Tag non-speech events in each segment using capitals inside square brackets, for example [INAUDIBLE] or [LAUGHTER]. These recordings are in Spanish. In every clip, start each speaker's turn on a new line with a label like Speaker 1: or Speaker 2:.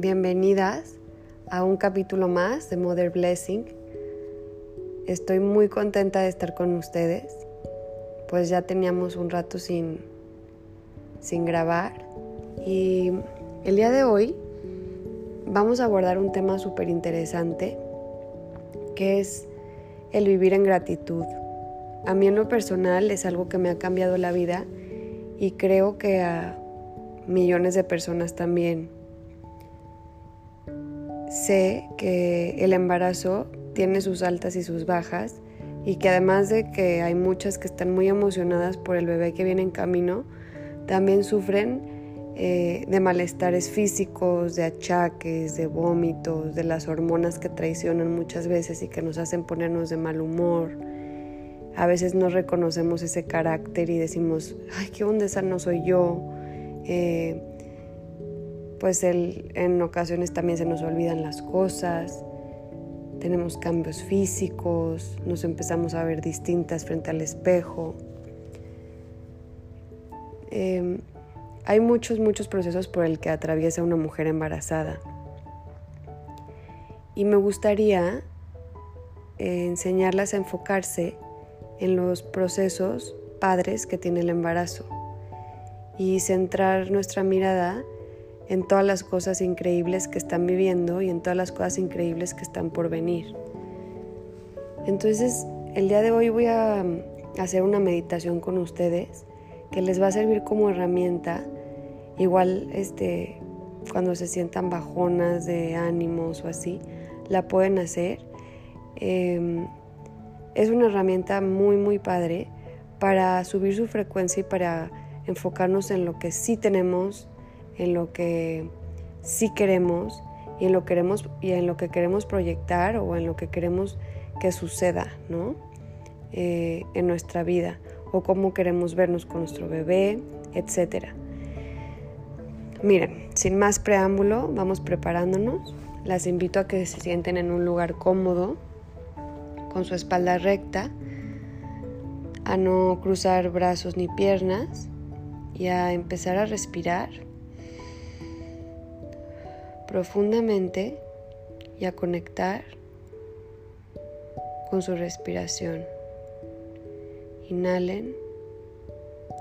Speaker 1: bienvenidas a un capítulo más de Mother Blessing. Estoy muy contenta de estar con ustedes, pues ya teníamos un rato sin, sin grabar y el día de hoy vamos a abordar un tema súper interesante que es el vivir en gratitud. A mí en lo personal es algo que me ha cambiado la vida y creo que a millones de personas también. Sé que el embarazo tiene sus altas y sus bajas y que además de que hay muchas que están muy emocionadas por el bebé que viene en camino, también sufren eh, de malestares físicos, de achaques, de vómitos, de las hormonas que traicionan muchas veces y que nos hacen ponernos de mal humor. A veces no reconocemos ese carácter y decimos, ay, qué onda esa no soy yo. Eh, pues en ocasiones también se nos olvidan las cosas, tenemos cambios físicos, nos empezamos a ver distintas frente al espejo. Em, hay muchos, muchos procesos por el que atraviesa una mujer embarazada. Y me gustaría eh, enseñarlas a enfocarse en los procesos padres que tiene el embarazo y centrar nuestra mirada en todas las cosas increíbles que están viviendo y en todas las cosas increíbles que están por venir. Entonces, el día de hoy voy a mm, hacer una meditación con ustedes que les va a servir como herramienta. Igual, este, cuando se sientan bajonas de ánimos o así, la pueden hacer. Em, es una herramienta muy, muy padre para subir su frecuencia y para enfocarnos en lo que sí tenemos en lo que sí queremos y en lo, queremos, y en lo que queremos proyectar o en lo que queremos que suceda ¿no? Eh, en nuestra vida o cómo queremos vernos con nuestro bebé, etc. Miren, sin más preámbulo, vamos preparándonos. Las invito a que se sienten en un lugar cómodo, con su espalda recta, a no cruzar brazos ni piernas y a empezar a respirar profundamente y a conectar con su respiración. Inhalen,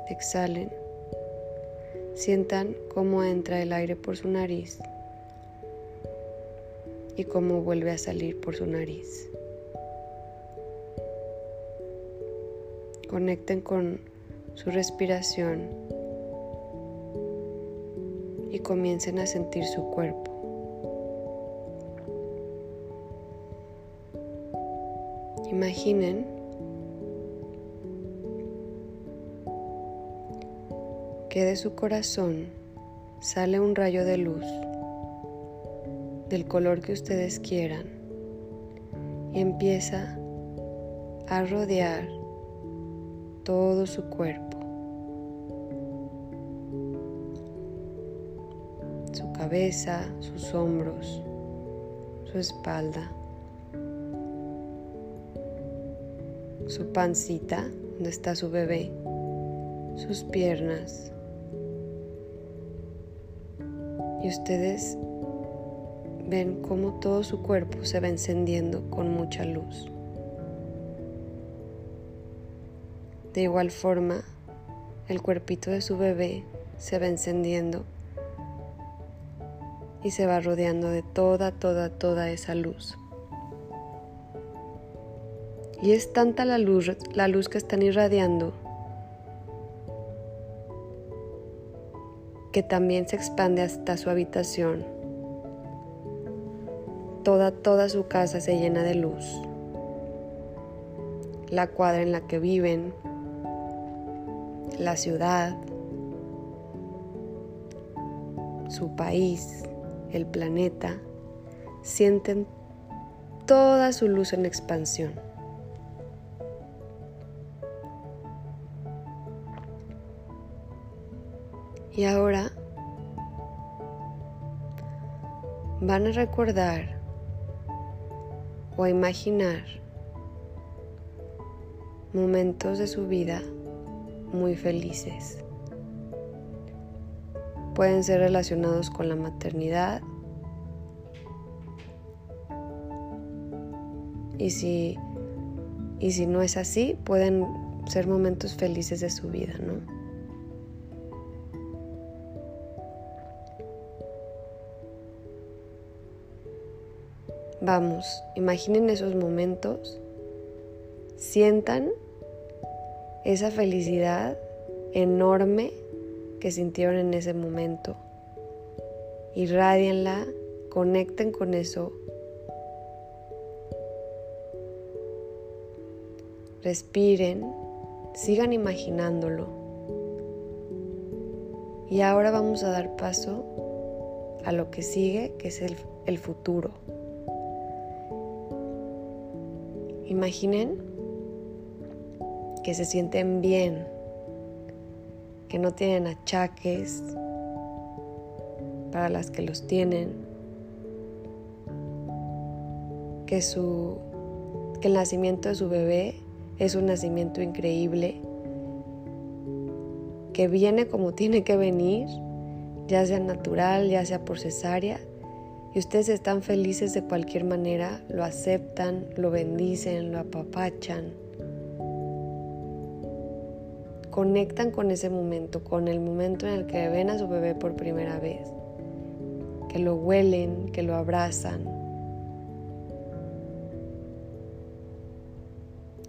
Speaker 1: exhalen, sientan cómo entra el aire por su nariz y cómo vuelve a salir por su nariz. Conecten con su respiración y comiencen a sentir su cuerpo. Imaginen que de su corazón sale un rayo de luz del color que ustedes quieran y empieza a rodear todo su cuerpo, su cabeza, sus hombros, su espalda. Su pancita, donde está su bebé, sus piernas. Y ustedes ven cómo todo su cuerpo se va encendiendo con mucha luz. De igual forma, el cuerpito de su bebé se va encendiendo y se va rodeando de toda, toda, toda esa luz. Y es tanta la luz, la luz que están irradiando que también se expande hasta su habitación. Toda, toda su casa se llena de luz. La cuadra en la que viven, la ciudad, su país, el planeta, sienten toda su luz en expansión. Y ahora van a recordar o a imaginar momentos de su vida muy felices. Pueden ser relacionados con la maternidad. Y si, y si no es así, pueden ser momentos felices de su vida, ¿no? Vamos, imaginen esos momentos, sientan esa felicidad enorme que sintieron en ese momento. Irradienla, conecten con eso. Respiren, sigan imaginándolo. Y ahora vamos a dar paso a lo que sigue, que es el, el futuro. Imaginen que se sienten bien, que no tienen achaques para las que los tienen, que, su, que el nacimiento de su bebé es un nacimiento increíble, que viene como [LAUGHS] tiene que venir, ya sea natural, ya sea por cesárea, y ustedes están felices de cualquier manera, lo aceptan, lo bendicen, lo apapachan conectan con ese momento, con el momento en el que ven a su bebé por primera vez, que lo huelen, que lo abrazan.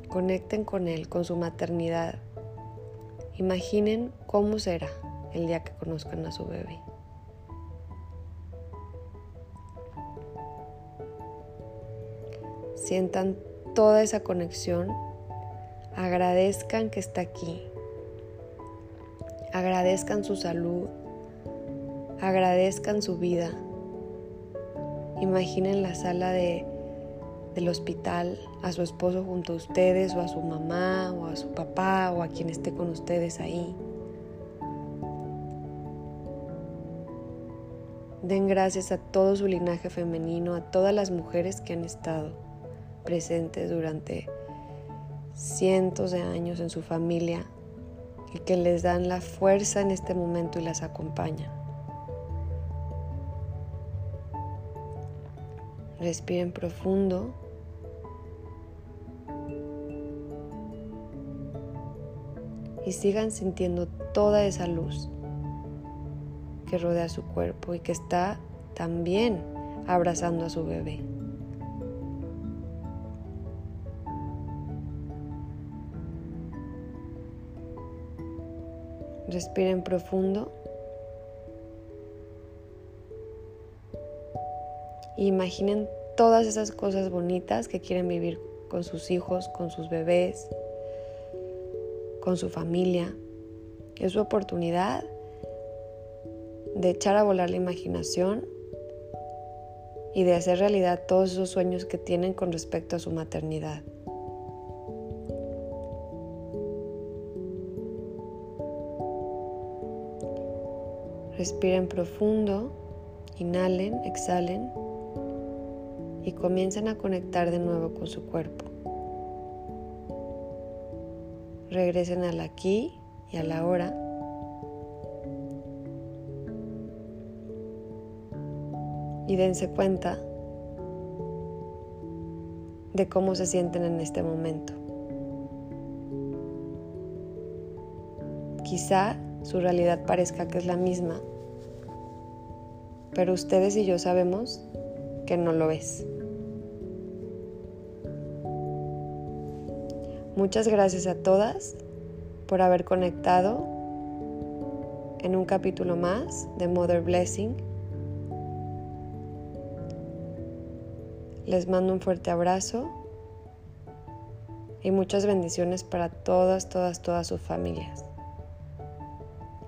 Speaker 1: Conecten con él, con su maternidad. Imaginen cómo será el día que conozcan a su bebé. Sientan toda esa conexión, agradezcan que está aquí, agradezcan su salud, agradezcan su vida. Imaginen la sala de, del hospital, a su esposo junto a ustedes, o a su mamá, o a su papá, o a quien esté con ustedes ahí. Den gracias a todo su linaje femenino, a todas las mujeres que han estado presentes durante cientos de años en su familia, y que les dan la fuerza en este momento y las acompañan. Respiren profundo. Y sigan sintiendo toda esa luz que rodea su cuerpo y que está también abrazando a su bebé. Respiren profundo. imaginen todas esas cosas bonitas que quieren vivir con sus hijos, con sus bebés, con su familia. Es su oportunidad de echar a volar la imaginación y de hacer realidad todos esos sueños que tienen con respecto a su maternidad. Respiren profundo, inhalen, exhalen y comiencen a conectar de nuevo con su cuerpo. Regresen al aquí y a la hora. Y dense cuenta de cómo se sienten en este momento. Quizá su realidad parezca que es la misma, pero ustedes y yo sabemos que no lo es. Muchas gracias a todas por haber conectado en un capítulo más de Mother Blessing. Les mando un fuerte abrazo y muchas bendiciones para todas, todas, todas sus familias.